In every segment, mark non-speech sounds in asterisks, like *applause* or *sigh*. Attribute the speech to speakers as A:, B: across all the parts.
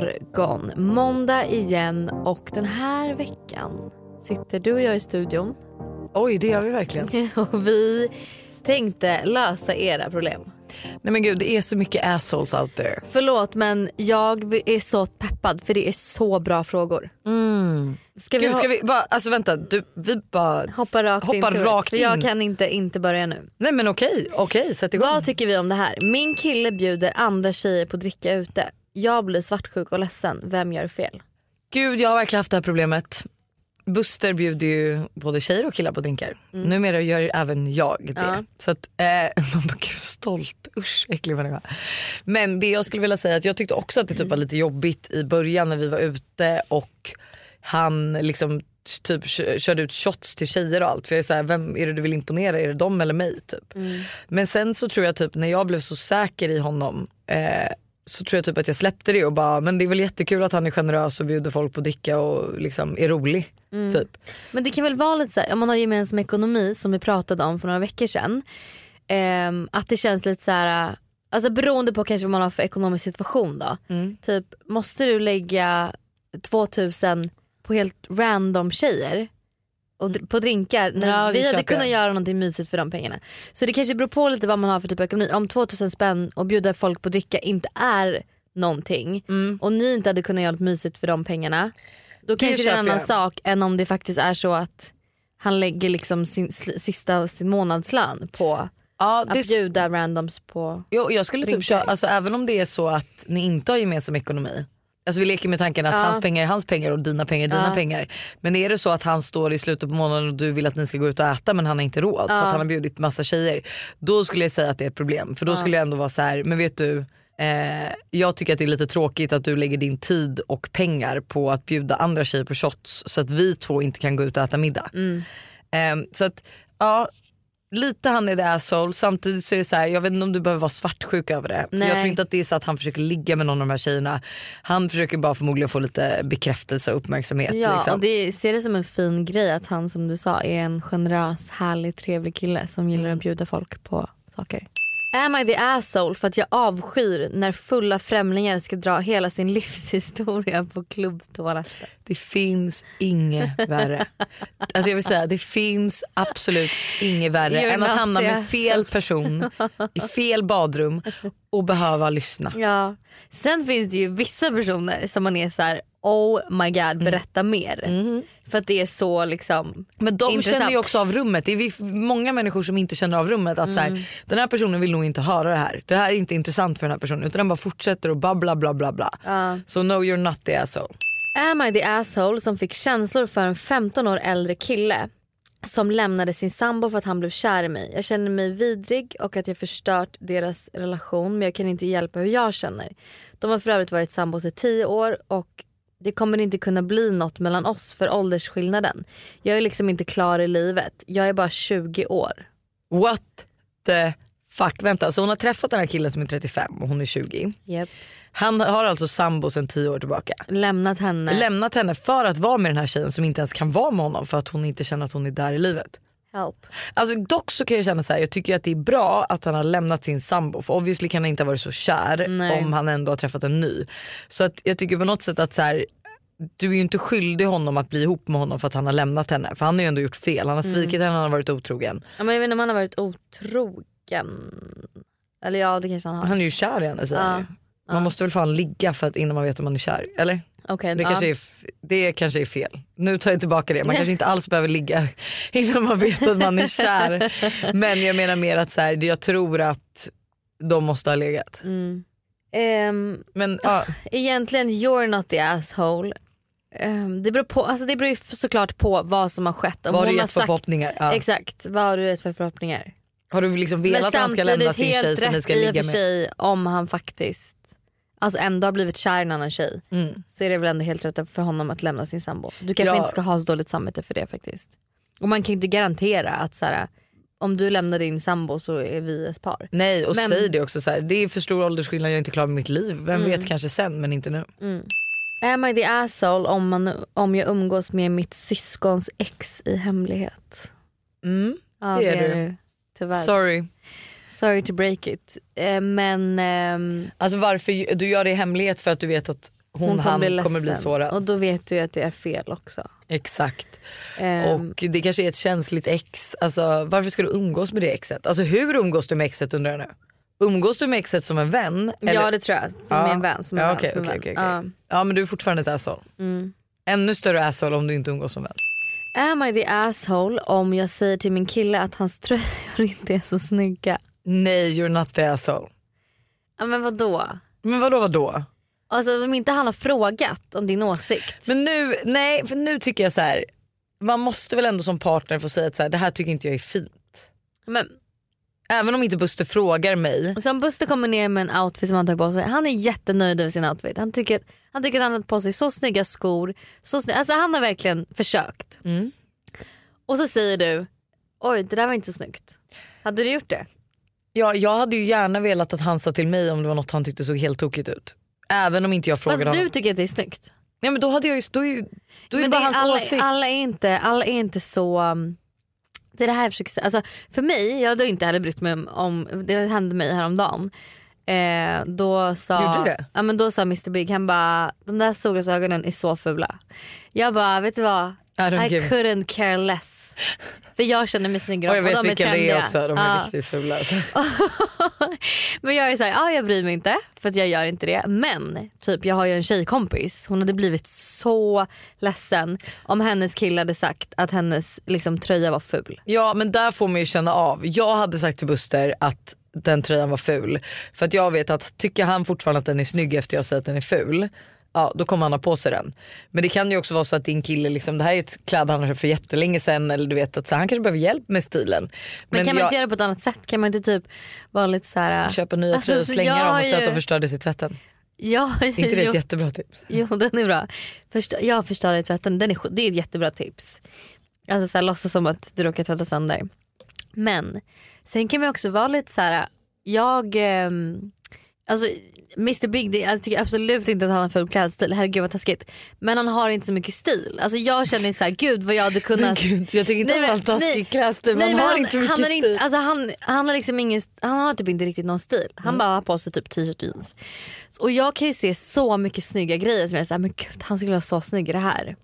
A: morgon. Måndag igen och den här veckan sitter du och jag i studion.
B: Oj det gör vi verkligen. *laughs*
A: Och vi tänkte lösa era problem.
B: Nej men gud det är så mycket assholes out there.
A: Förlåt men jag är så peppad för det är så bra frågor. Ska vi,
B: Gud,
A: ho-
B: ska vi bara, alltså vänta, du, vi bara
A: hoppa rakt
B: hoppa
A: in?
B: rakt
A: För jag
B: in.
A: kan inte, inte börja nu.
B: Nej men okej, okej sätt igång.
A: Vad tycker vi om det här? Min kille bjuder andra tjejer på dricka ute. Jag blir svartsjuk och ledsen. Vem gör fel?
B: Gud jag har verkligen haft det här problemet. Buster bjuder ju både tjejer och killar på drinkar. Numera gör ju även jag det.
A: Ja.
B: Så att, eh, *laughs* man bara gud stolt, usch äcklig människa. Men det jag skulle vilja säga att jag tyckte också att det typ var lite jobbigt i början när vi var ute och han liksom typ kö- körde ut shots till tjejer och allt. För jag är så här, vem är det du vill imponera? Är det dem eller mig? Typ. Men sen så tror jag typ när jag blev så säker i honom eh, så tror jag typ att jag släppte det och bara men det är väl jättekul att han är generös och bjuder folk på dricka och liksom är rolig. Typ.
A: Men det kan väl vara lite så här, om man har gemensam ekonomi som vi pratade om för några veckor sedan. ehm, att det känns lite så här, alltså beroende på kanske vad man har för ekonomisk situation då.
B: Mm.
A: Typ måste du lägga 2000 på helt random tjejer och på drinkar när
B: Ja, det
A: vi hade kunnat göra någonting mysigt för de pengarna. Så det kanske beror på lite vad man har för typ av ekonomi. Om 2000 spänn och bjuda folk på dricka inte är någonting
B: Mm.
A: och ni inte hade kunnat göra något mysigt för de pengarna. Då kanske det är en annan
B: jag.
A: sak än om det faktiskt är så att han lägger liksom sin sista av sin månadslön på
B: Ja,
A: att
B: det,
A: bjuda randoms på...
B: jo, jag skulle typ
A: drinkar.
B: köra, alltså, även om det är så att ni inte har gemensam ekonomi. Alltså vi leker med tanken att
A: Ja.
B: hans pengar är hans pengar och dina pengar är dina
A: Ja.
B: pengar. Men är det så att han står i slutet på månaden och du vill att ni ska gå ut och äta men han har inte råd för
A: Ja.
B: att han har bjudit massa tjejer. Då skulle jag säga att det är ett problem. För då skulle jag ändå vara så här, men vet du Eh, jag tycker att det är lite tråkigt att du lägger din tid och pengar på att bjuda andra tjejer på shots så att vi två inte kan gå ut och äta middag.
A: Mm.
B: Eh, så att ja, lite han är the asshole samtidigt så är det så här, jag vet inte om du behöver vara svartsjuk över det.
A: Nej.
B: jag tror inte att det är så att han försöker ligga med någon av de här tjejerna. Han försöker bara förmodligen få lite bekräftelse och uppmärksamhet.
A: Ja
B: liksom.
A: och det, ser det som en fin grej att han som du sa är en generös, härlig, trevlig kille som gillar att bjuda folk på saker. Am I the asshole för att jag avskyr när fulla främlingar ska dra hela sin *laughs* livshistoria på klubbtoaletten?
B: Det finns inget värre. Alltså jag vill säga det finns absolut inget värre än att hamna med fel person i fel badrum och behöva lyssna.
A: Ja. Sen finns det ju vissa personer som man är så här: oh my god
B: Mm.
A: berätta mer. För att det är så liksom
B: Men de
A: intressant.
B: känner ju också av rummet. Det är vi- många människor som inte känner av rummet. Att så
A: Mm.
B: här, den här personen vill nog inte höra det här. Det här är inte intressant för den här personen. Utan den bara fortsätter och babbla bla bla bla.
A: Ja.
B: Så no you're not the asshole.
A: Am I the asshole som fick känslor för en 15 år äldre kille som lämnade sin sambo för att han blev kär i mig. Jag känner mig vidrig och att jag förstört deras relation men jag kan inte hjälpa hur jag känner. De har för övrigt varit sambos i 10 år och det kommer inte kunna bli något mellan oss för åldersskillnaden. Jag är liksom inte klar i livet. Jag är bara 20 år.
B: What the fuck. Vänta, så hon har träffat den här killen som är 35 och hon är 20.
A: Yep.
B: Han har alltså sambo sedan 10 år tillbaka.
A: Lämnat henne.
B: Lämnat henne för att vara med den här tjejen som inte ens kan vara med honom för att hon inte känner att hon är där i livet.
A: Help.
B: Alltså dock så kan jag känna så här, jag tycker att det är bra att han har lämnat sin sambo för obviously kan han inte ha varit så kär
A: Nej.
B: om han ändå har träffat en ny. Så att jag tycker på något sätt att så här, du är ju inte skyldig honom att bli ihop med honom för att han har lämnat henne. För han har ju ändå gjort fel, han har svikit henne, han har varit otrogen.
A: Ja, men jag vet inte om han har varit otrogen. Eller ja det kanske han har.
B: Han är ju kär i henne säger
A: Ja.
B: Man måste väl fan ligga för att, innan man vet om man är kär, eller?
A: Okej,
B: Det, kanske är, det kanske är fel. Nu tar jag tillbaka det. Man kanske inte alls behöver ligga *laughs* innan man vet att man är kär. *laughs* Men jag menar mer att så här, jag tror att de måste ha legat.
A: Mm. Ehm,
B: Men ja, *sighs*
A: egentligen you're not the asshole. Ehm, det, beror på, alltså det beror ju såklart på vad som har skett. Om
B: vad har du gett för
A: sagt-
B: förhoppningar? Ja.
A: Exakt, vad har du gett för förhoppningar?
B: Har du liksom velat
A: Men
B: att han ska lämna
A: samtidigt
B: sin tjej
A: helt
B: som ni
A: rätt
B: ska
A: i och
B: ligga
A: för
B: med?
A: sig om han faktiskt alltså ändå har blivit kär i en annan tjej.
B: Mm.
A: Så är det väl ändå helt rätt för honom att lämna sin sambo. Du kanske
B: Ja.
A: inte ska ha så dåligt samvete för det faktiskt. Och man kan ju inte garantera att så här, om du lämnar din sambo så är vi ett par.
B: Nej och
A: Men-
B: säg det också så här, det är för stor åldersskillnad, jag är inte klar med mitt liv. Vem
A: Mm.
B: vet kanske sen men inte nu.
A: Am I the asshole om, man, om jag umgås med mitt syskons ex i hemlighet?
B: Mm.
A: Ja
B: Det är du.
A: Tyvärr.
B: Sorry.
A: Sorry to break it. Eh, men ehm,
B: Alltså varför, du gör det i hemlighet för att du vet att hon,
A: hon kommer
B: han
A: bli
B: kommer bli
A: ledsen.
B: sårad.
A: Och då vet du ju att det är fel också.
B: Exakt.
A: Ehm,
B: Och det kanske är ett känsligt ex. Alltså, varför ska du umgås med det exet? Alltså hur umgås du med exet undrar jag nu? Umgås du med exet som en vän?
A: Ja det tror jag. Som
B: Ja.
A: en vän. Som en
B: Ja,
A: vän,
B: okej,
A: som en
B: okej,
A: vän.
B: okej, okej. Ja men du är fortfarande ett asshole.
A: Ja. Mm.
B: Ännu större asshole om du inte umgås som vän.
A: Am I the asshole om jag säger till min kille att hans tröjor *laughs* inte är så snygga?
B: Nej you're not the asshole.
A: Ja men vadå?
B: Men vadå vadå?
A: Alltså om inte han har frågat om din åsikt.
B: Men nu, nej för nu tycker jag så här. man måste väl ändå som partner få säga att så här, det här tycker inte jag är fint.
A: Men
B: Även om inte Buster frågar mig.
A: så om Buster kommer ner med en outfit som han tagit på sig. Han är jättenöjd över sin outfit. Han tycker, han tycker att han har på sig så snygga skor. Så snygga, alltså han har verkligen försökt.
B: Mm.
A: Och så säger du oj det där var inte så snyggt. Hade du gjort det?
B: Ja, jag hade ju gärna velat att han sa till mig om det var något han tyckte såg helt tokigt ut. Även om inte jag frågade
A: Fast du
B: honom.
A: tycker att det är snyggt.
B: Ja, men då hade jag ju, då är, ju- då är det
A: Men
B: bara
A: det är,
B: hans
A: alla,
B: åsikt.
A: alla, är inte, alla är inte så... um, Det är det här jag försöker säga. Alltså, för mig, jag hade inte heller brytt mig om, om det hände mig häromdagen. Eh, då sa,
B: Gjorde det?
A: Ja, men då sa Mr Big, han bara de där solglasögonen är så fula. Jag bara vet du vad?
B: I don't
A: I
B: give-
A: couldn't care less. För jag känner mig snyggare
B: Och jag
A: och de är
B: vilka det
A: trendiga.
B: är också, de är
A: Ja.
B: riktigt fula. alltså. *laughs*
A: Men jag är såhär, ja jag bryr mig inte för att jag gör inte det. Men typ jag har ju en tjejkompis, hon hade blivit så ledsen om hennes kille hade sagt att hennes liksom, tröja var ful.
B: Ja men där får man ju känna av. Jag hade sagt till Buster att den tröjan var ful. För att jag vet att tycker han fortfarande att den är snygg efter jag säger att den är ful. Ja då kommer han ha på sig den. Men det kan ju också vara så att din kille, liksom, det här är ett kläd han har köpt för jättelänge sedan eller du vet att så, han kanske behöver hjälp med stilen.
A: Men, kan man
B: jag
A: inte göra det på ett annat sätt? Kan man inte typ vara lite såhär...
B: köper nya
A: Alltså,
B: tröjor och
A: så
B: slänger
A: jag
B: dem och säger att
A: ju-
B: de förstördes i tvätten.
A: Ja,
B: inte det ett jättebra tips?
A: jo den är bra. Förstå, jag förstör i tvätten, den är, det är ett jättebra tips. Alltså så här, låtsas som att du råkar tvätta sönder. Men sen kan man också vara lite så här. jag, ehm, alltså Mr Big det, jag tycker absolut inte att han har ful klädstil, herregud vad taskigt. Men han har inte så mycket stil. Alltså jag känner så här, gud vad jag hade
B: Men
A: kunnat
B: gud jag tycker inte
A: Nej,
B: att
A: men-
B: han taskig
A: nej.
B: klädstil,
A: Nej, men
B: har
A: han,
B: inte mycket
A: han, har
B: stil.
A: inte, alltså han, han har liksom ingen, han har typ inte riktigt någon stil. Han
B: Mm.
A: bara har på sig typ t-shirt och jeans. Och jag kan ju se så mycket snygga grejer som jag säger men gud han skulle vara så snygg i det här.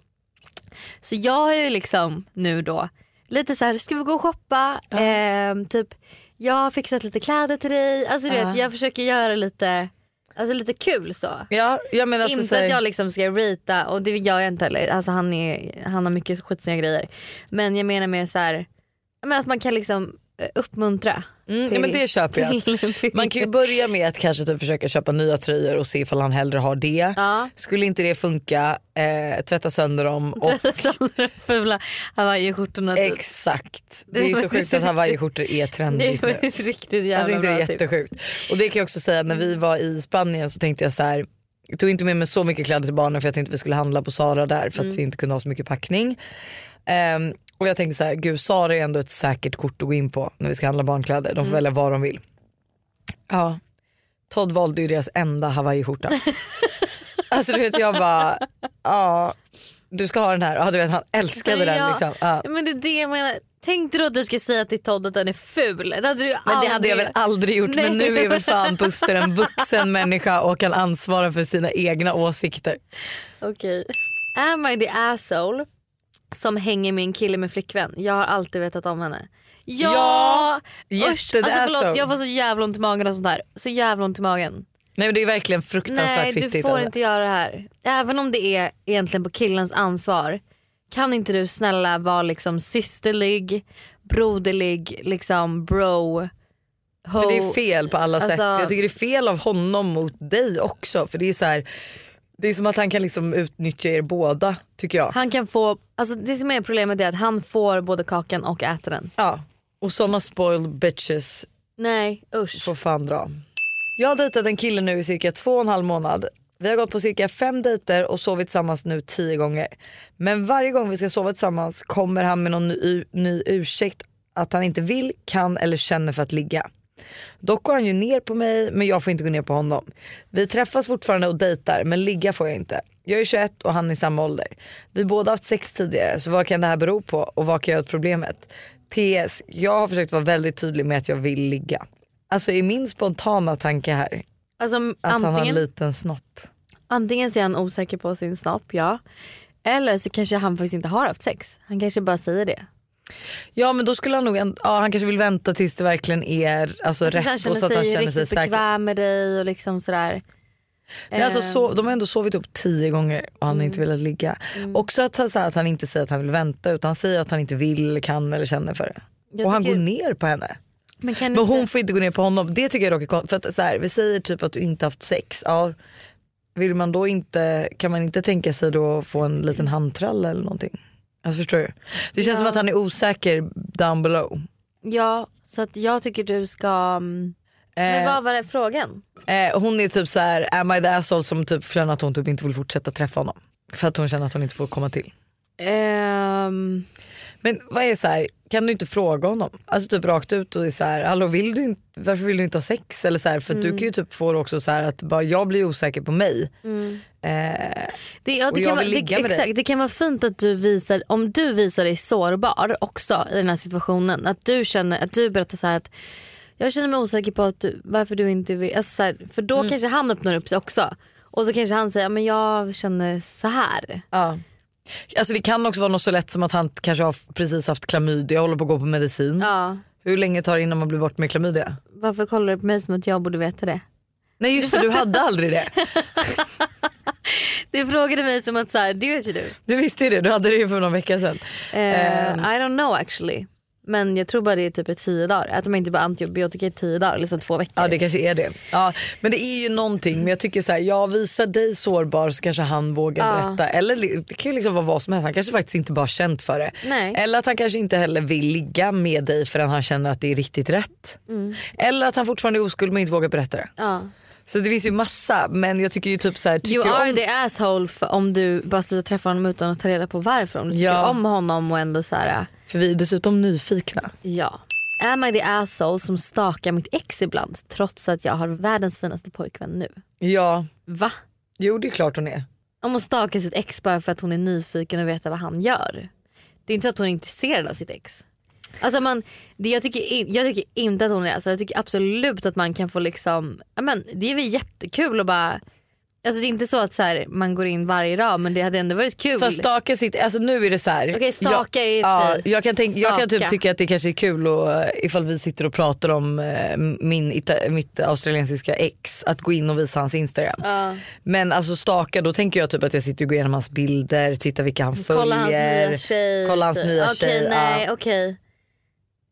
A: Så jag har ju liksom nu då lite så här, ska vi gå och shoppa? Ehm, typ jag har fixat lite kläder till dig. Alltså du
B: Ja.
A: vet jag försöker göra lite, alltså lite kul så.
B: Ja, jag menar alltså,
A: inte att jag liksom ska rita och det gör jag inte heller. Alltså han, är, han har mycket skitsnygga grejer. Men jag menar mer så här, jag menar att man kan liksom eh, uppmuntra.
B: Mm,
A: till-
B: ja, men det köper jag. *laughs* Man kan ju börja med att kanske typ försöka köpa nya tröjor och se ifall han hellre har det.
A: Ja.
B: Skulle inte det funka, eh, tvätta sönder dem och
A: Fula hawaiiskjortorna. typ.
B: exakt. Det
A: Det
B: är
A: är
B: så sjukt att hawaiiskjortor är
A: Det är
B: trendigt nu.
A: faktiskt riktigt jävla
B: Alltså inte det är jättesjukt. Och det kan jag också säga när vi var i Spanien så tänkte jag så här. Jag tog inte med mig så mycket kläder till barnen för jag tänkte vi skulle handla på Zara där för att
A: Mm.
B: vi inte kunde ha så mycket packning. Ehm, och jag tänkte så här, gud Zara är ändå ett säkert kort att gå in på när vi ska handla barnkläder. De får
A: Mm.
B: välja vad de vill. Ja, Todd valde ju deras enda hawaiiskjorta. *laughs* alltså du vet jag bara, ja du ska ha den här. Ja, du vet, han älskade
A: Men
B: den.
A: jag-
B: Liksom. Ja.
A: Men det är det jag menar. Tänkte du att du ska säga till Todd att den är ful? Det hade du
B: Men det hade jag väl aldrig gjort men
A: Nej.
B: nu är väl fan *laughs* Buster en vuxen människa och kan ansvara för sina egna åsikter.
A: Okej. Am I the asshole som hänger med en kille med flickvän? Jag har alltid vetat om henne. Ja!
B: Ja,
A: Usch, alltså förlåt jag får så jävla ont i magen och sånt där. Så jävla ont i magen.
B: Nej men det är verkligen fruktansvärt
A: Nej du
B: fittigt.
A: får
B: alltså.
A: inte göra det här. Även om det är egentligen på killens ansvar. Kan inte du snälla vara liksom systerlig, broderlig, liksom bro. Ho.
B: Men det är fel på alla sätt.
A: Alltså-
B: Jag tycker det är fel av honom mot dig också för det är så här, det är som att han kan liksom utnyttja er båda tycker jag.
A: Han kan få, alltså det som är problemet är att han får både kakan och äter den.
B: Ja. Och såna spoiled bitches
A: Nej usch.
B: får fan dra. Jag har dejtat en kille nu i cirka två och en halv månad. Vi har gått på cirka fem dejter och sovit tillsammans nu tio gånger. Men varje gång vi ska sova tillsammans kommer han med någon ny, ny ursäkt att han inte vill, kan eller känner för att ligga. Dock går han ju ner på mig men jag får inte gå ner på honom. Vi träffas fortfarande och dejtar men ligga får jag inte. Jag är 21 och han är i samma ålder. Vi båda haft sex tidigare så vad kan det här bero på och vad kan jag göra åt problemet? PS. Jag har försökt vara väldigt tydlig med att jag vill ligga. Alltså är min spontana tanke här
A: Alltså
B: att han har en
A: antingen,
B: liten snopp.
A: antingen så är han osäker på sin snopp, ja. Eller så kanske han faktiskt inte har haft sex. Han kanske bara säger det.
B: Ja men då skulle han nog, ja, han kanske vill vänta tills det verkligen är alltså, rätt och så att han känner sig
A: riktigt
B: säker.
A: bekväm med dig och liksom sådär.
B: Är alltså
A: Ehm,
B: så, de har ändå sovit upp tio gånger och han har inte velat ligga.
A: Mm.
B: Också att han, så här, att han inte säger att han vill vänta utan han säger att han inte vill, kan eller känner för det.
A: jag
B: och han går ner på henne.
A: Men,
B: Men
A: inte,
B: hon får inte gå ner på honom. Det tycker jag dock är konstigt. För att så här, vi säger typ att du inte haft sex. Ja, vill man då inte, kan man inte tänka sig då att få en liten handtrall eller någonting? Alltså förstår du? Det känns
A: Ja.
B: som att han är osäker down below.
A: Ja, så att jag tycker du ska... mm, Men
B: Eh,
A: vad var det frågan?
B: eh, hon är typ så här, am I the asshole som typ känner att hon typ inte vill fortsätta träffa honom. För att hon känner att hon inte får komma till.
A: Ehm,
B: Men vad är så här, kan du inte fråga honom? Alltså typ rakt ut och så här, hallå vill du inte, varför vill du inte ha sex? Eller så här, för att du kan ju typ få det också så här att bara jag blir osäker på mig.
A: mm.
B: Eh,
A: Det, ja, kan vara,
B: vill ligga
A: det,
B: med dig.
A: exakt, det kan vara fint att du visar, om du visar dig sårbar också i den här situationen. Att du känner, att du berättar så att jag känner mig osäker på att du, varför du inte vill, alltså så här, för då kanske han öppnar upp sig också. Och så kanske han säger, men jag känner så här.
B: Ja. Alltså det kan också vara något så lätt som att han kanske har precis haft klamydia och håller på att gå på medicin.
A: Ja,
B: Hur länge tar det innan man blir bort med klamydia?
A: varför kollar du på mig som att jag borde veta det?
B: Nej just det, du hade aldrig det. *laughs*
A: Du frågade mig som att så här, det vet ju du.
B: Du visste ju det, du hade det ju för någon vecka sedan.
A: Eh,
B: Ehm.
A: I don't know actually. Men jag tror bara det är typ i tio dagar. Äter man inte bara antibiotika i tio dagar, liksom två veckor.
B: Ja det kanske är det. Ja, men det är ju någonting men jag tycker så här, jag visar dig sårbar så kanske han vågar
A: Ja.
B: berätta. Eller det kan ju liksom vara vad som helst, han kanske faktiskt inte bara har känt för det.
A: Nej.
B: Eller att han kanske inte heller vill ligga med dig förrän han känner att det är riktigt rätt.
A: Mm.
B: Eller att han fortfarande är oskuld men inte vågar berätta det.
A: Ja.
B: Så det finns ju massa men jag tycker ju typ så här, tycker
A: You are
B: om...
A: the asshole om du bara slutar träffa honom utan att ta reda på varför. Om du tycker
B: Ja.
A: om honom och ändå så här,
B: För vi är dessutom nyfikna.
A: ja. Am I the asshole som stakar mitt ex ibland trots att jag har världens finaste pojkvän nu?
B: Ja,
A: Va?
B: jo det är klart hon är.
A: Om hon stakar sitt ex bara för att hon är nyfiken och veta vad han gör. Det är inte så att hon är intresserad av sitt ex. Alltså man, det, jag, tycker, in- jag tycker inte att hon är alltså Jag tycker absolut att man kan få liksom, men det är väl jättekul att bara Alltså det är inte så att så här, man går in varje dag men det hade ändå varit kul.
B: Fast staka sitt, alltså nu är det så här.
A: Okej, staka är
B: ja, jag kan, tänk, jag kan typ tycka att det kanske är kul och, ifall vi sitter och pratar om eh, min, ita- mitt australiensiska ex att gå in och visa hans instagram.
A: Ja.
B: Men alltså staka då tänker jag typ att jag sitter och går igenom hans bilder, tittar vilka han följer.
A: Kolla hans nya tjej.
B: kolla hans
A: typ.
B: nya
A: Okej,
B: tjej,
A: nej
B: ja.
A: okej.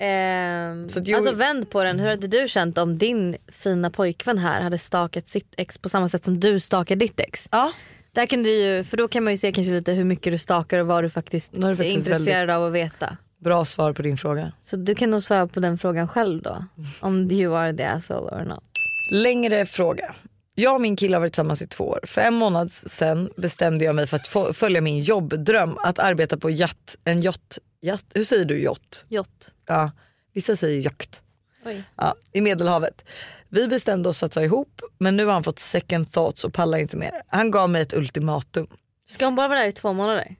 A: Ehm,
B: Så jo-
A: Alltså vänd på den, hur hade du känt om din fina pojkvän här hade stakat sitt ex på samma sätt som du stakar ditt ex?
B: Ja.
A: Där kan du ju, för då kan man ju se kanske lite hur mycket du stakar och vad du faktiskt
B: är det
A: är
B: faktiskt
A: intresserad av att veta.
B: Bra svar på din fråga.
A: Så du kan nog svara på den frågan själv då. Om you are the asshole or not.
B: Längre fråga. Jag och min kille har varit tillsammans i två år. För en månad sen bestämde jag mig för att följa min jobbdröm att arbeta på yacht, en yacht, yacht, hur säger du yacht?
A: Jott.
B: Ja, vissa säger jakt.
A: Oj.
B: Ja, I Medelhavet. Vi bestämde oss för att vara ihop men nu har han fått second thoughts och pallar inte mer. Han gav mig ett ultimatum.
A: Ska hon bara vara där i två månader?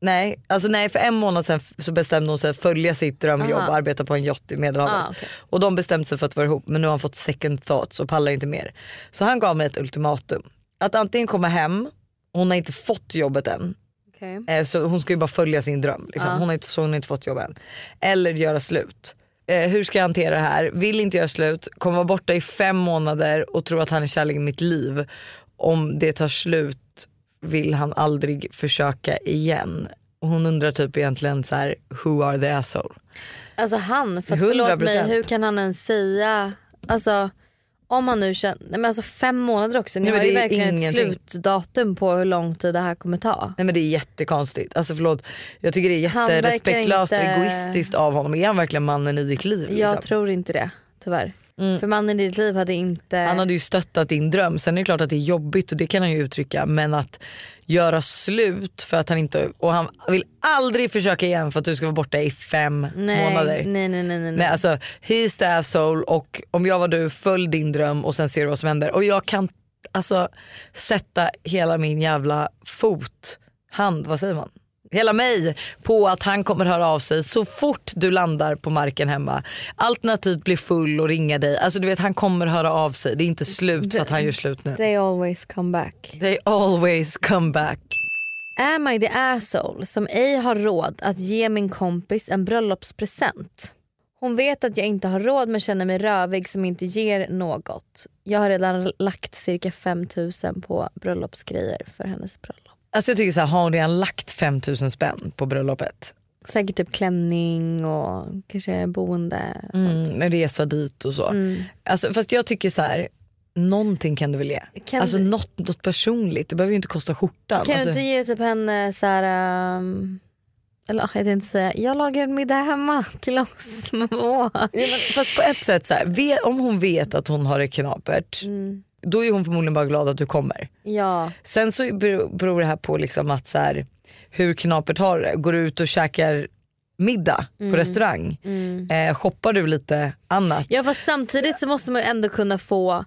B: Nej, alltså nej för en månad sen så bestämde hon sig att följa sitt drömjobb
A: Aha.
B: och arbeta på en yacht i Medelhavet.
A: Ah, okej.
B: Och de bestämde sig för att vara ihop men nu har han fått second thoughts och pallar inte mer. Så han gav mig ett ultimatum. Att antingen komma hem, hon har inte fått jobbet än.
A: Okej.
B: Eh, så hon ska ju bara följa sin dröm. Liksom.
A: Ja.
B: Hon, har inte, så hon har inte fått jobb än. Eller göra slut. Eh, hur ska jag hantera det här? Vill inte göra slut, kommer vara borta i fem månader och tro att han är kärleken i mitt liv. Om det tar slut vill han aldrig försöka igen. Och hon undrar typ egentligen så här: who are the asshole?
A: Alltså han, för att förlåt mig,
B: 100%.
A: hur kan han ens säga, alltså om han nu känner, men alltså fem månader också, ni
B: Nej,
A: har ju verkligen
B: ingenting.
A: ett slutdatum på hur lång tid det här kommer ta.
B: Nej men det är jättekonstigt. Alltså förlåt, jag tycker det är jätterespektlöst och
A: inte-
B: egoistiskt av honom. Är han verkligen mannen i ditt liv?
A: Jag
B: liksom?
A: tror inte det, tyvärr.
B: Mm.
A: För mannen i ditt liv hade inte...
B: Han hade ju stöttat din dröm. Sen är det klart att det är jobbigt och det kan han ju uttrycka. Men att göra slut för att han inte, och han vill aldrig försöka igen för att du ska vara borta i fem
A: nej,
B: månader.
A: Nej nej nej nej.
B: Nej alltså he's the asshole och om jag var du följ din dröm och sen ser du vad som händer. Och jag kan alltså sätta hela min jävla fot, hand, vad säger man? Hela mig på att han kommer höra av sig så fort du landar på marken hemma. Alternativt blir full och ringa dig. Alltså du vet han kommer höra av sig. Det är inte slut för att han gör slut nu.
A: They always come back.
B: They always come back.
A: Am I the asshole som ej har råd att ge min kompis en bröllopspresent? Hon vet att jag inte har råd men känner mig rövig som inte ger något. Jag har redan lagt cirka 5000 på bröllopsgrejer för hennes bröllop.
B: Alltså jag tycker så här, har hon redan lagt 5000 spänn på bröllopet?
A: Säkert typ klänning och kanske boende. Och sånt.
B: Mm, en resa dit och så.
A: Mm.
B: Alltså, fast jag tycker så här, någonting kan du väl ge?
A: Kan
B: alltså
A: du-
B: något, något personligt, det behöver ju inte kosta skjortan.
A: Kan
B: alltså,
A: du inte ge typ henne så här, um, eller jag tänkte säga, jag lagar en middag hemma till oss.
B: Ja, men Fast på ett sätt, så här, om hon vet att hon har det knapert
A: Mm.
B: Då är hon förmodligen bara glad att du kommer.
A: Ja,
B: Sen så beror det här på liksom att så här, hur knapert har det. Går du ut och käkar middag på restaurang? Eh, shoppar du lite annat?
A: ja fast samtidigt så måste man ju ändå kunna få,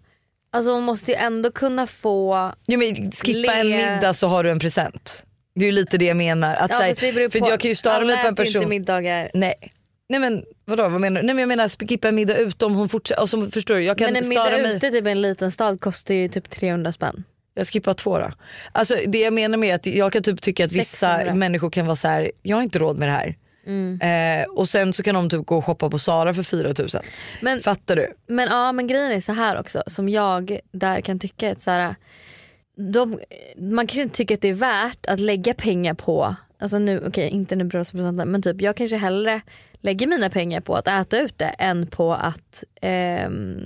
A: alltså hon måste ju ändå kunna få,
B: Ja, men skippa en
A: Le-
B: middag så har du en present. Det är ju lite det jag menar. Att,
A: ja
B: här, för jag kan ju störa mig på en person.
A: inte middagar.
B: Nej. Nej men vadå vad menar du? Nej men jag menar skippa en middag ute om hon fortsätter. Och så, förstår du, jag kan
A: Men en middag
B: mig.
A: ute typ i en liten stad kostar ju typ 300 spänn.
B: Jag skippar två då. Alltså det jag menar med att jag kan typ tycka att vissa
A: 600.
B: människor kan vara så här: jag har inte råd med det här.
A: Mm.
B: Eh, och sen så kan de typ gå och shoppa på Sara för 4000.
A: Men,
B: Fattar du?
A: men ja men grejen är så här också som jag där kan tycka att så här, de, man kanske inte tycker att det är värt att lägga pengar på, alltså nu okej inte nu bröllopspresenten men typ jag kanske hellre lägger mina pengar på att äta ute än på att ehm,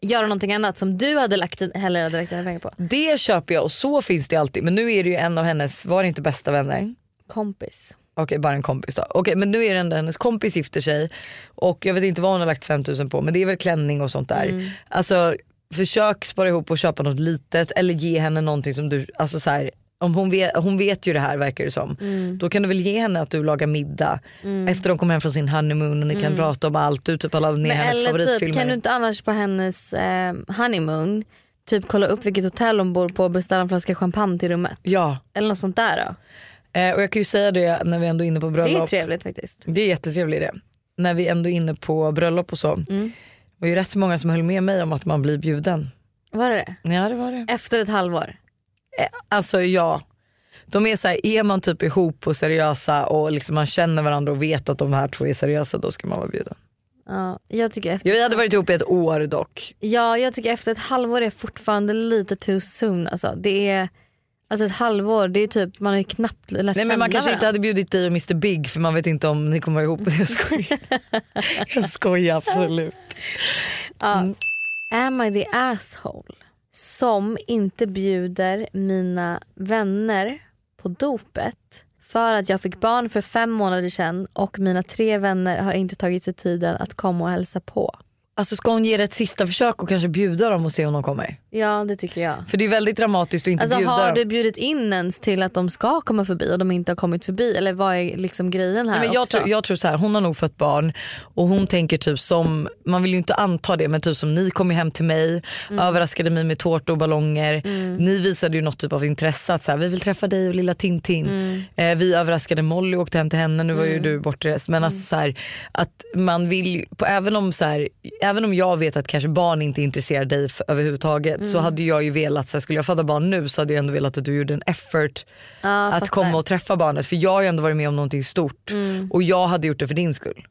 A: göra någonting annat som du hade lagt, hellre hade lagt dina pengar på.
B: Det köper jag och så finns det alltid. Men nu är det ju en av hennes, var det inte bästa vänner?
A: Kompis.
B: Okej bara en kompis då. Okej men nu är det ändå hennes kompis gifter sig och jag vet inte vad hon har lagt 5000 på men det är väl klänning och sånt där. Alltså försök spara ihop och köpa något litet eller ge henne någonting som du, alltså så här, om hon vet, hon vet ju det här verkar det som. Då kan du väl ge henne att du lagar middag efter de kommer hem från sin honeymoon och ni kan prata om allt. Du typ har laddat ner
A: Men
B: hennes
A: eller
B: favoritfilmer.
A: typ kan du inte annars på hennes eh, honeymoon typ kolla upp vilket hotell hon bor på och beställa en flaska champagne till rummet.
B: Ja
A: Eller något sånt där då.
B: eh, och jag kan ju säga det när vi ändå är inne på
A: Det
B: bröllop.
A: är trevligt faktiskt.
B: Det är jättetrevligt det. När vi ändå är inne på bröllop och så.
A: Mm.
B: Det var ju rätt många som höll med mig om att man blir bjuden.
A: Var det det?
B: Ja det var det.
A: Efter ett halvår?
B: Alltså ja. De är så här, är man typ ihop och seriösa och liksom man känner varandra och vet att de här två är seriösa då ska man vara bjuden.
A: Ja, jag tycker efter,
B: Vi hade varit ihop i ett år dock.
A: ja, jag tycker efter ett halvår är fortfarande lite too soon. Alltså, det är, alltså ett halvår, det är typ, man har ju knappt lärt
B: Nej
A: känna
B: men man kanske inte
A: varandra.
B: hade bjudit dig och Mr Big för man vet inte om ni kommer ihop. Jag skojar. *laughs* jag skojar absolut.
A: Ja. Am I the asshole som inte bjuder mina vänner på dopet för att jag fick barn för fem månader sedan och mina tre vänner har inte tagit sig tiden att komma och hälsa på.
B: Alltså ska hon ge det ett sista försök och kanske bjuda dem och se om de kommer?
A: Ja det tycker jag.
B: För det är väldigt dramatiskt att inte
A: Alltså
B: bjuda
A: har
B: dem.
A: du bjudit in ens till att de ska komma förbi och de inte har kommit förbi eller vad är liksom grejen här
B: Nej, men jag,
A: också?
B: tror, jag tror så här, hon har nog fött barn och hon tänker typ som, man vill ju inte anta det men typ som ni kom ju hem till mig,
A: Mm.
B: överraskade mig med tårta och ballonger. Ni visade ju något typ av intresse att så här, vi vill träffa dig och lilla Tintin.
A: Mm.
B: Eh, vi överraskade Molly och åkte hem till henne, nu var ju du bortrest. Men
A: Mm.
B: alltså så här, att man vill på, även, om så här, även om jag vet att kanske barn inte intresserar dig f- överhuvudtaget så
A: Mm.
B: hade jag ju velat, så här, skulle jag föda barn nu så hade jag ändå velat att du gjorde en effort
A: Ja,
B: att
A: fattar.
B: komma och träffa barnet för jag har ju ändå varit med om någonting stort
A: Mm.
B: och jag hade gjort det för din skull.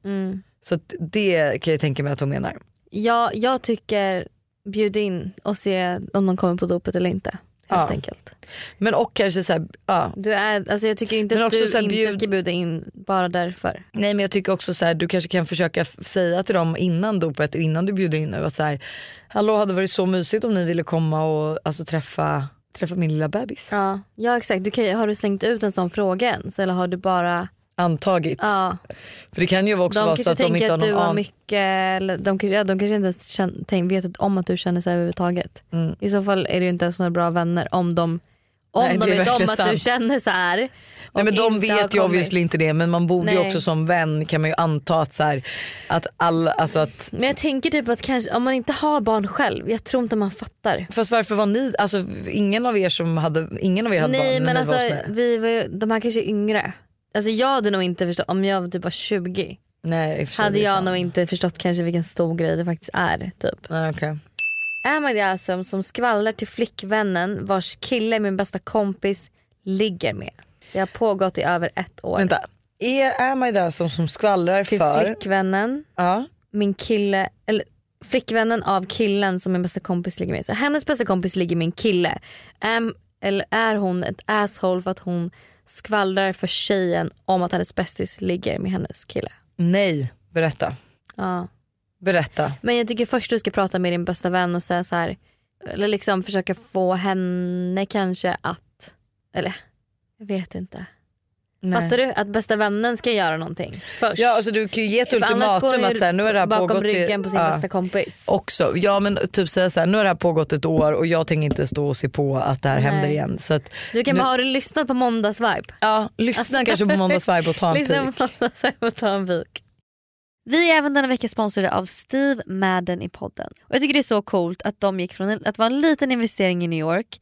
B: Så att det kan jag tänka mig att hon menar.
A: Ja, jag tycker bjud in och se om de kommer på dopet eller inte. Helt
B: Ja.
A: enkelt.
B: Men och kanske så här, ja.
A: Du är, alltså jag tycker inte
B: Men
A: att du
B: så här
A: inte
B: bjud-
A: ska bjuda in bara därför.
B: Nej men jag tycker också så här, du kanske kan försöka säga till dem innan dopet och innan du bjuder in nu att så här, hallå hade varit så mysigt om ni ville komma och alltså, träffa, träffa min lilla bebis.
A: Ja, ja exakt. Du kan, har du slängt ut en sån fråga ens eller har du bara...
B: Antagit.
A: Ja,
B: För det kan ju också
A: de
B: vara
A: kanske
B: så att de
A: tänker
B: inte har
A: att du
B: någon
A: har mycket, eller de, kanske- ja, de kanske inte ens känn, tänk, vet om att du känner sig överhuvudtaget.
B: Mm.
A: I så fall är det ju inte ens några bra vänner om de Om
B: Nej,
A: de
B: är
A: om
B: verkligen
A: att du
B: sant.
A: känner så här.
B: Nej, men de vet ju obviously inte det men man borde ju
A: Nej.
B: också som vän kan man ju anta att så här, att alla, alltså att
A: Men jag tänker typ att kanske om man inte har barn själv, jag tror inte man fattar.
B: Fast varför var ni, alltså ingen av er som hade, ingen av er hade
A: Nej
B: barn
A: men
B: när
A: alltså vi var, ju- de här kanske är yngre. Alltså jag hade nog inte förstått, om jag typ var 20
B: Nej,
A: hade
B: det är
A: jag
B: sant.
A: nog inte förstått kanske vilken stor grej det faktiskt är. Typ.
B: Nej, okej.
A: Ahmad Yazem som skvallrar till flickvännen vars kille min bästa kompis ligger med. Det har pågått i över ett år.
B: Vänta, är Am där som, som skvallrar
A: till
B: för...
A: flickvännen,
B: Ja.
A: min kille, eller flickvännen av killen som min bästa kompis ligger med. Så hennes bästa kompis ligger med en kille. Am, eller är hon ett asshole för att hon skvallrar för tjejen om att hennes bästis ligger med hennes kille?
B: Nej, berätta.
A: Ja.
B: Berätta.
A: Men jag tycker först du ska prata med din bästa vän och säga så här. Eller liksom försöka få henne kanske att, eller jag vet inte.
B: Nej.
A: Fattar du? Att bästa vännen ska göra någonting först.
B: Ja alltså du kan ju ge ett ultimatum att så här, nu har det här
A: bakom
B: pågått i-
A: ryggen på sin
B: ja.
A: bästa kompis.
B: Också, ja men typ säga såhär, nu har det här pågått ett år och jag tänker inte stå och se på att det här
A: Nej.
B: händer igen. Så att,
A: Du kan
B: nu-
A: bara, har du lyssnat på måndagsvibe?
B: ja, lyssna
A: Alltså-
B: kanske på måndagsvibe och ta en
A: Lyssna
B: pik.
A: på måndagsvibe och ta en pik. Vi är även denna vecka sponsrade av Steve Madden i podden. Och Jag tycker det är så coolt att de gick från en, att vara en liten investering i New York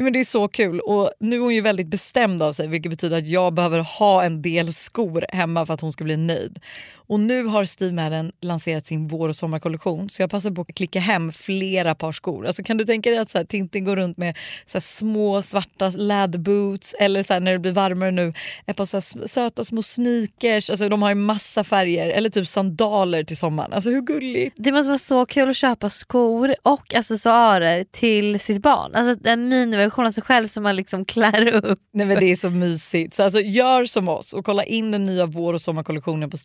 B: Ja, men det är så kul och nu är hon ju väldigt bestämd av sig vilket betyder att jag behöver ha en del skor hemma för att hon ska bli nöjd. Och nu har Steve Madden lanserat sin vår och sommarkollektion så jag passar på att klicka hem flera par skor. Alltså kan du tänka dig att så här, Tintin går runt med så här, små svarta läderboots eller så här, när det blir varmare nu ett par så här, söta små sneakers. Alltså de har ju massa färger eller typ sandaler till sommaren. Alltså hur gulligt?
A: Det måste vara så kul att köpa skor och accessoarer till sitt barn. Alltså en miniversion av sig själv som man liksom klär upp.
B: Nej men det är så mysigt. Så alltså, gör som oss och kolla in den nya vår och sommarkollektionen på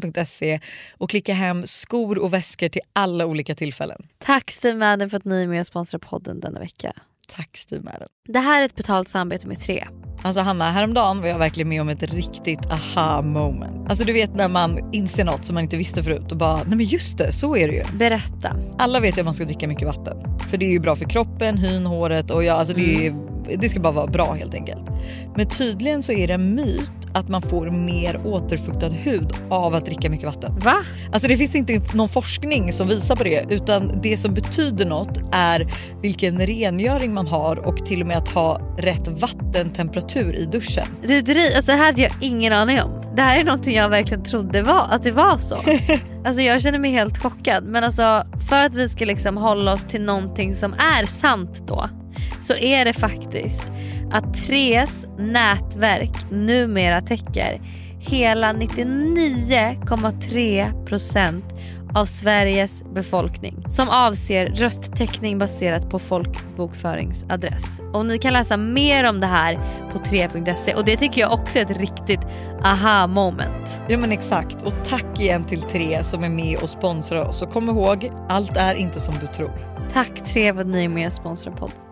B: steamadden.se och klicka hem skor och väskor till alla olika tillfällen.
A: Tack Steve Madden för att ni är med och sponsrar podden denna vecka.
B: Tack Steve Madden.
A: Det här är ett betalt samarbete med Tre.
B: Alltså Hanna, häromdagen var jag verkligen med om ett riktigt aha moment. Alltså du vet när man inser något som man inte visste förut och bara, nej men just det, så är det ju.
A: Berätta.
B: Alla vet ju att man ska dricka mycket vatten. För det är ju bra för kroppen, hyn, håret och ja, alltså det, är, det ska bara vara bra helt enkelt. Men tydligen så är det en myt att man får mer återfuktad hud av att dricka mycket vatten.
A: Va?
B: Alltså det finns inte någon forskning som visar på det utan det som betyder något är vilken rengöring man har och till och med att ha rätt vattentemperatur i duschen.
A: Du dri- alltså det här hade jag ingen aning om. Det här är någonting jag verkligen trodde var, att det var så. *laughs* alltså jag känner mig helt chockad men alltså för att vi ska liksom hålla oss till någonting som är sant då så är det faktiskt att Tres nätverk numera täcker hela 99,3% av Sveriges befolkning som avser rösttäckning baserat på folkbokföringsadress. Och ni kan läsa mer om det här på 3.se och det tycker jag också är ett riktigt aha moment.
B: Ja men exakt och tack igen till Tre som är med och sponsrar oss och kom ihåg, allt är inte som du tror.
A: Tack Tre för att ni är med och sponsrar podden.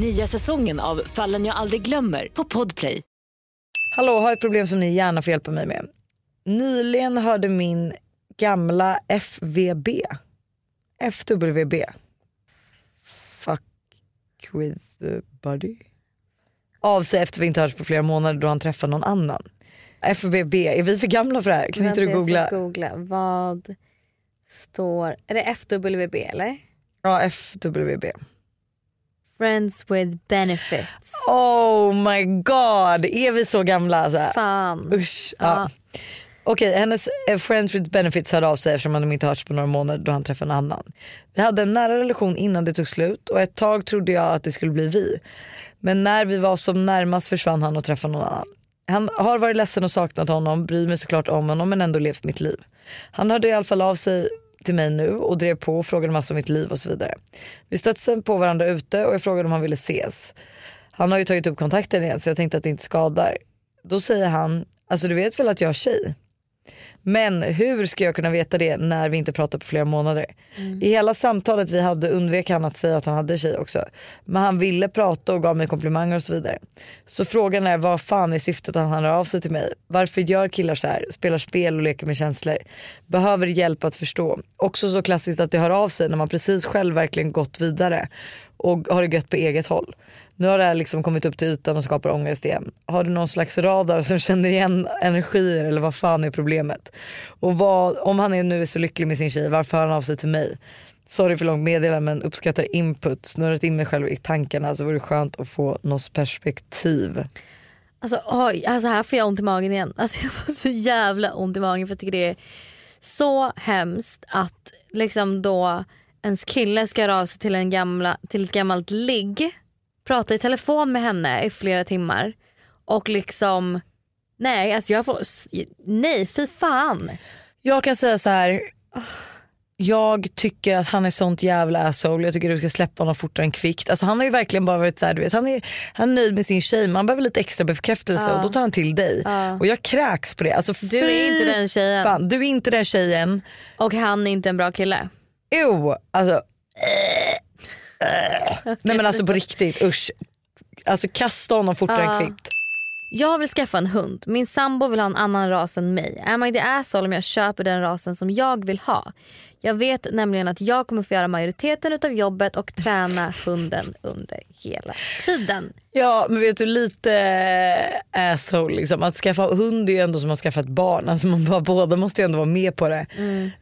C: Nya säsongen av Fallen jag aldrig glömmer på Podplay.
B: Hallå, har ett problem som ni gärna får hjälpa mig med. Nyligen hörde min gamla FVB, FWB, fuck with the body, av sig efter vi inte hörts på flera månader då han träffade någon annan. FVB, är vi för gamla för det här? Kan inte du googla?
A: Jag ska googla. Vad står... Är det FWB eller?
B: Ja, FWB.
A: Friends with benefits.
B: Oh my god, är vi så gamla? Alltså?
A: Fan.
B: Usch. Ja.
A: Ja.
B: Okej, hennes eh, Friends with benefits hörde av sig eftersom de inte hörts på några månader då han träffade en annan. Vi hade en nära relation innan det tog slut och ett tag trodde jag att det skulle bli vi. Men när vi var som närmast försvann han och träffade någon annan. Han har varit ledsen och saknat honom, bryr mig såklart om honom men ändå levt mitt liv. Han hörde i alla fall av sig till mig nu och drev på och frågade massor om mitt liv och så vidare. Vi stötte sen på varandra ute och jag frågade om han ville ses. Han har ju tagit upp kontakten igen så jag tänkte att det inte skadar. Då säger han, alltså du vet väl att jag är tjej? Men hur ska jag kunna veta det när vi inte pratar på flera månader? I hela samtalet vi hade undvek han att säga att han hade tjej också. Men han ville prata och gav mig komplimanger och så vidare. Så frågan är vad fan är syftet att han hör av sig till mig? Varför gör killar så här? Spelar spel och leker med känslor? Behöver hjälp att förstå. Också så klassiskt att det hör av sig när man precis själv verkligen gått vidare och har det gött på eget håll. Nu har det här liksom kommit upp till ytan och skapar ångest igen. Har du någon slags radar som känner igen energier eller vad fan är problemet? Och vad, om han är nu är så lycklig med sin tjej, varför hör han av sig till mig? Sorry för långt meddelande men uppskattar input, snurrat in mig själv i tankarna så vore det skönt att få någons perspektiv.
A: Alltså, oj, alltså här får jag ont i magen igen. Alltså, *laughs* jag får så jävla ont i magen för jag tycker det är så hemskt att liksom då ens kille ska höra av sig till, en gamla, till ett gammalt ligg, prata i telefon med henne i flera timmar och liksom nej alltså jag får, nej fy fan.
B: Jag kan säga så här. Jag tycker att han är sånt jävla asshole. Jag tycker du ska släppa honom fortare än kvickt. Alltså han har ju verkligen bara varit så här, du vet, han, är, han är nöjd med sin tjej men han behöver lite extra bekräftelse och då tar han till dig. Och jag kräks på det. Alltså,
A: Du är inte den tjejen.
B: Fan, du är inte den tjejen.
A: Och han är inte en bra kille.
B: Jo, alltså. Nej men alltså på riktigt usch. Alltså kasta honom fortare
A: Ja.
B: än kvickt.
A: Jag vill skaffa en hund. Min sambo vill ha en annan ras än mig. Am I the asshole om jag köper den rasen som jag vill ha? Jag vet nämligen att jag kommer få göra majoriteten av jobbet och träna *laughs* hunden under hela tiden.
B: Ja men vet du lite eh, asshole liksom. Att skaffa hund är ju ändå som att skaffa ett barn. Alltså man bara, båda måste ju ändå vara med på det.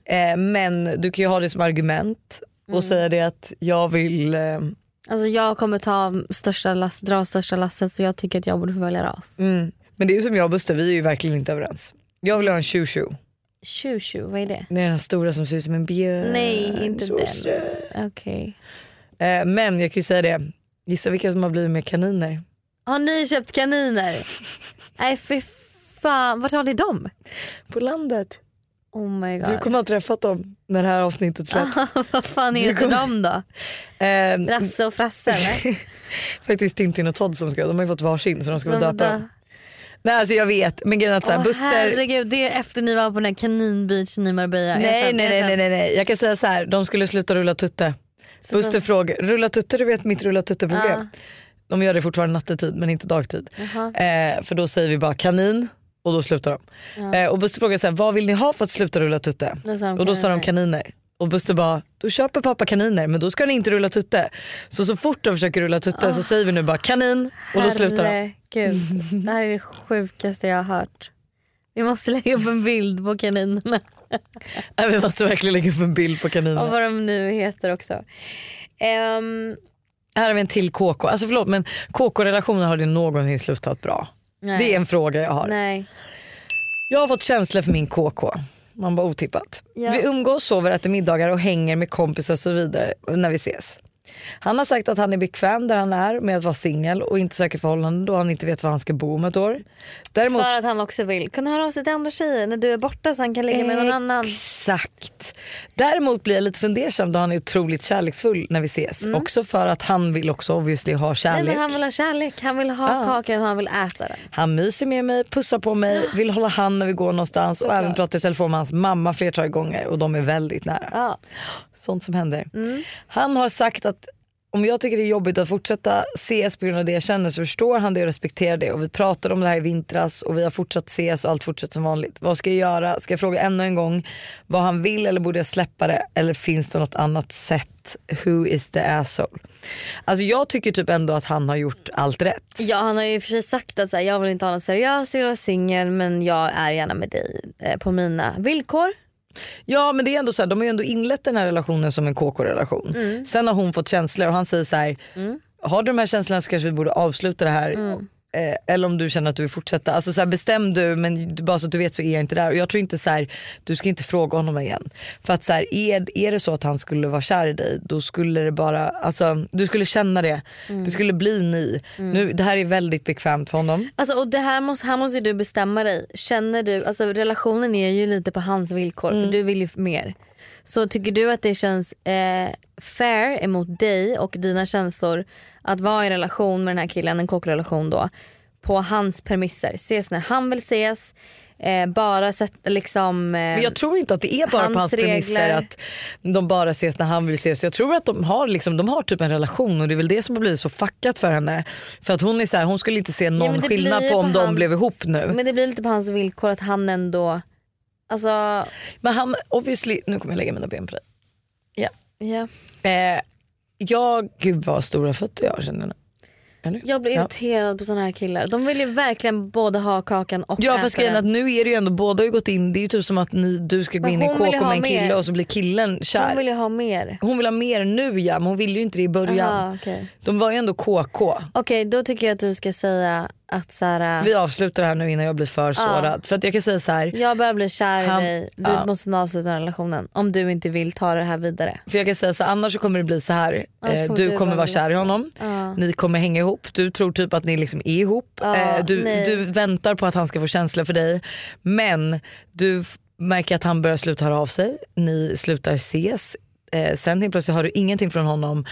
B: Eh, men du kan ju ha det som argument och säga det att jag vill eh,
A: Alltså jag kommer ta största lass, dra största lasset så jag tycker att jag borde få välja ras.
B: mm. Men det är ju som jag och Buster, vi är ju verkligen inte överens. Jag vill ha en shoo
A: Tju vad är det?
B: Det är den här stora som ser ut som en björn.
A: Nej inte
B: Så
A: den. Okej.
B: Eh, men jag kan ju säga det, gissa vilka som har blivit med kaniner?
A: Har ni köpt kaniner? *laughs* Nej fy fan, vart har ni dem?
B: På landet.
A: Oh my god.
B: Du kommer ha träffat dem när det här avsnittet *laughs* släpps.
A: Vad fan heter
B: kommer-
A: de då? *laughs*
B: Eh,
A: Rasse och Frasse eller? *laughs*
B: faktiskt Tintin och Todd som ska, de har ju fått varsin så de ska
A: Som
B: döpa dem. Nej alltså jag vet men grejen är att Buster
A: herregud, det är efter ni var på den här kaninbeachen i Marbella.
B: Nej
A: känner-
B: nej nej, nej nej nej jag kan säga så här, de skulle sluta rulla tutte.
A: Så
B: Buster
A: de-
B: frågar, rulla tutte du vet mitt rulla tutte problem.
A: Ja.
B: De gör det fortfarande nattetid men inte dagtid.
A: Jaha.
B: Eh, för då säger vi bara kanin och då slutar de. Eh, och Buster frågar så här, vad vill ni ha för att sluta rulla tutte?
A: Då
B: och då sa de
A: kaniner.
B: Och Buster bara, då köper pappa kaniner men då ska ni inte rulla tutte. Så så fort de försöker rulla tutte så säger vi nu bara kanin och då slutar de.
A: Herregud, det här är det sjukaste jag har hört. Vi måste lägga upp en bild på kaninerna *laughs*
B: Nej, vi måste verkligen lägga upp en bild på
A: och
B: kaniner.
A: vad de nu heter också. Ehm,
B: Här har vi en till KK. Alltså förlåt men KK-relationer har det någonsin slutat bra?
A: Nej.
B: Det är en fråga jag har.
A: Nej.
B: Jag har fått känslor för min KK. Man bara otippat.
A: Ja.
B: Vi umgås, sover, äter middagar och hänger med kompisar och så vidare när vi ses. Han har sagt att han är bekväm där han är med att vara singel och inte söker förhållande då han inte vet var han ska bo om ett år. Däremot
A: För att han också vill kunna höra av sig till andra tjejer när du är borta så han kan ligga med någon annan.
B: Exakt. Däremot blir jag lite fundersam då han är otroligt kärleksfull när vi ses. Också för att han vill också obviously ha
A: Mm. Nej,
B: kärlek.
A: men han vill ha kärlek, han vill ha
B: Ja.
A: kakan och han vill äta den.
B: Han myser med mig, pussar på mig, vill hålla hand när vi går någonstans och
A: Såklart.
B: även pratar i telefon med hans mamma flertal gånger och de är väldigt nära.
A: Ja.
B: Sånt som händer.
A: Mm.
B: Han har sagt att om jag tycker det är jobbigt att fortsätta ses på grund av det jag känner så förstår han det och respekterar det. Och vi pratade om det här i vintras och vi har fortsatt ses och allt fortsätter som vanligt. Vad ska jag göra? Ska jag fråga ännu en gång vad han vill eller borde jag släppa det? Eller finns det något annat sätt? Who is the asshole? Alltså jag tycker typ ändå att han har gjort allt rätt.
A: Ja han har ju för sig sagt att så här, jag vill inte ha något seriöst, jag vill vara singel men jag är gärna med dig eh, på mina villkor.
B: Ja men det är ändå så här, de har ju ändå inlett den här relationen som en KK-relation. Sen har hon fått känslor och han säger så här, har du de här känslorna så kanske vi borde avsluta det här.
A: Mm.
B: Eh, eller om du känner att du vill fortsätta. Alltså så här, bestäm du men bara så att du vet så är jag inte där. Och jag tror inte så här, du ska inte fråga honom igen. För att så här, är, är det så att han skulle vara kär i dig då skulle det bara, alltså du skulle känna det. Det skulle bli ni. Nu, det här är väldigt bekvämt för honom.
A: Alltså, och det här måste, här måste du bestämma dig. Känner du, alltså relationen är ju lite på hans villkor för du vill ju mer. Så tycker du att det känns eh, fair emot dig och dina känslor att vara i relation med den här killen, en kockrelation då, på hans premisser. Ses när han vill ses, eh, bara sätta liksom... Eh,
B: Men jag tror inte att det är bara på
A: hans
B: hans premisser
A: regler.
B: att de bara ses när han vill ses. Jag tror att de har, liksom, de har typ en relation och det är väl det som har blivit så fuckat för henne. För att hon är så här, hon skulle inte se
A: Ja,
B: någon
A: det
B: skillnad på om de
A: hans-
B: blev ihop nu. Men
A: det blir lite på hans villkor att han ändå... Alltså,
B: han obviously, nu kommer jag lägga mina ben på dig.
A: ja.
B: Eh, jag, gud vad stora fötter jag har känner jag?
A: Jag blir
B: Ja.
A: irriterad på såna här killar. De vill ju verkligen både ha kakan och
B: Ja fast grejen att nu är det ju ändå, båda har ju gått in, det är ju typ som att ni, du ska gå
A: Men
B: in i KK med en kille
A: mer.
B: och så blir killen kär.
A: Hon vill ju ha mer.
B: Hon vill ha mer nu ja, men hon ville ju inte det i början.
A: Aha, Okej
B: De var ju ändå KK.
A: Okej, då tycker jag att du ska säga att så här,
B: Vi avslutar det här nu innan jag blir för sårad. För att jag kan säga så här.
A: jag börjar bli kär
B: Han-
A: i dig, vi
B: ja.
A: måste nu avsluta den relationen. Om du inte vill ta det här vidare.
B: För jag kan säga så här, annars så kommer det bli så här. Eh,
A: kommer
B: du
A: du
B: kommer
A: vara
B: kär i honom.
A: Ja.
B: Ni kommer hänga ihop. Du tror typ att ni liksom är ihop.
A: Ja,
B: Eh, du,
A: nej.
B: du väntar på att han ska få känslor för dig. Men du märker att han börjar sluta höra av sig. Ni slutar ses. Eh, sen helt plötsligt hör du ingenting från honom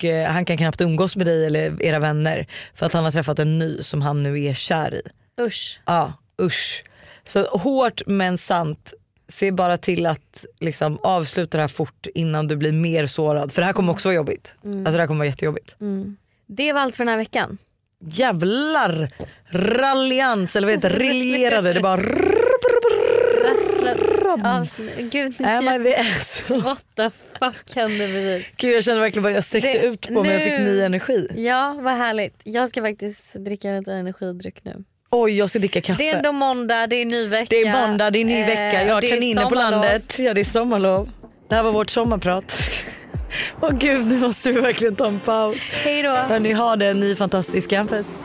B: och eh, han kan knappt umgås med dig eller era vänner. För att han har träffat en ny som han nu är kär i.
A: Usch.
B: Ja, usch. Så hårt men sant. Se bara till att liksom avsluta det här fort innan du blir mer sårad. För det här kommer också vara jobbigt. Alltså det här kommer vara jättejobbigt.
A: Det var allt för den här veckan.
B: Jävlar! Rallians eller vad heter det? Riljerade. Det bara...
A: Avsnitt. Gud,
B: the asshole?
A: what the fuck hände precis?
B: Gud jag känner verkligen bara jag sträckte
A: Det-
B: ut på mig jag fick ny energi.
A: Ja vad härligt. Jag ska faktiskt dricka lite energidryck nu.
B: Oj jag ska dricka kaffe.
A: Det är ändå måndag, det är ny vecka.
B: Det är måndag, det är ny
A: Eh,
B: vecka, jag har kaniner på landet. Ja det är sommarlov. Det här var vårt sommarprat. *laughs* Åh gud nu måste vi verkligen ta en paus.
A: Hej då.
B: Hörni ha det, ni är fantastiska. Puss.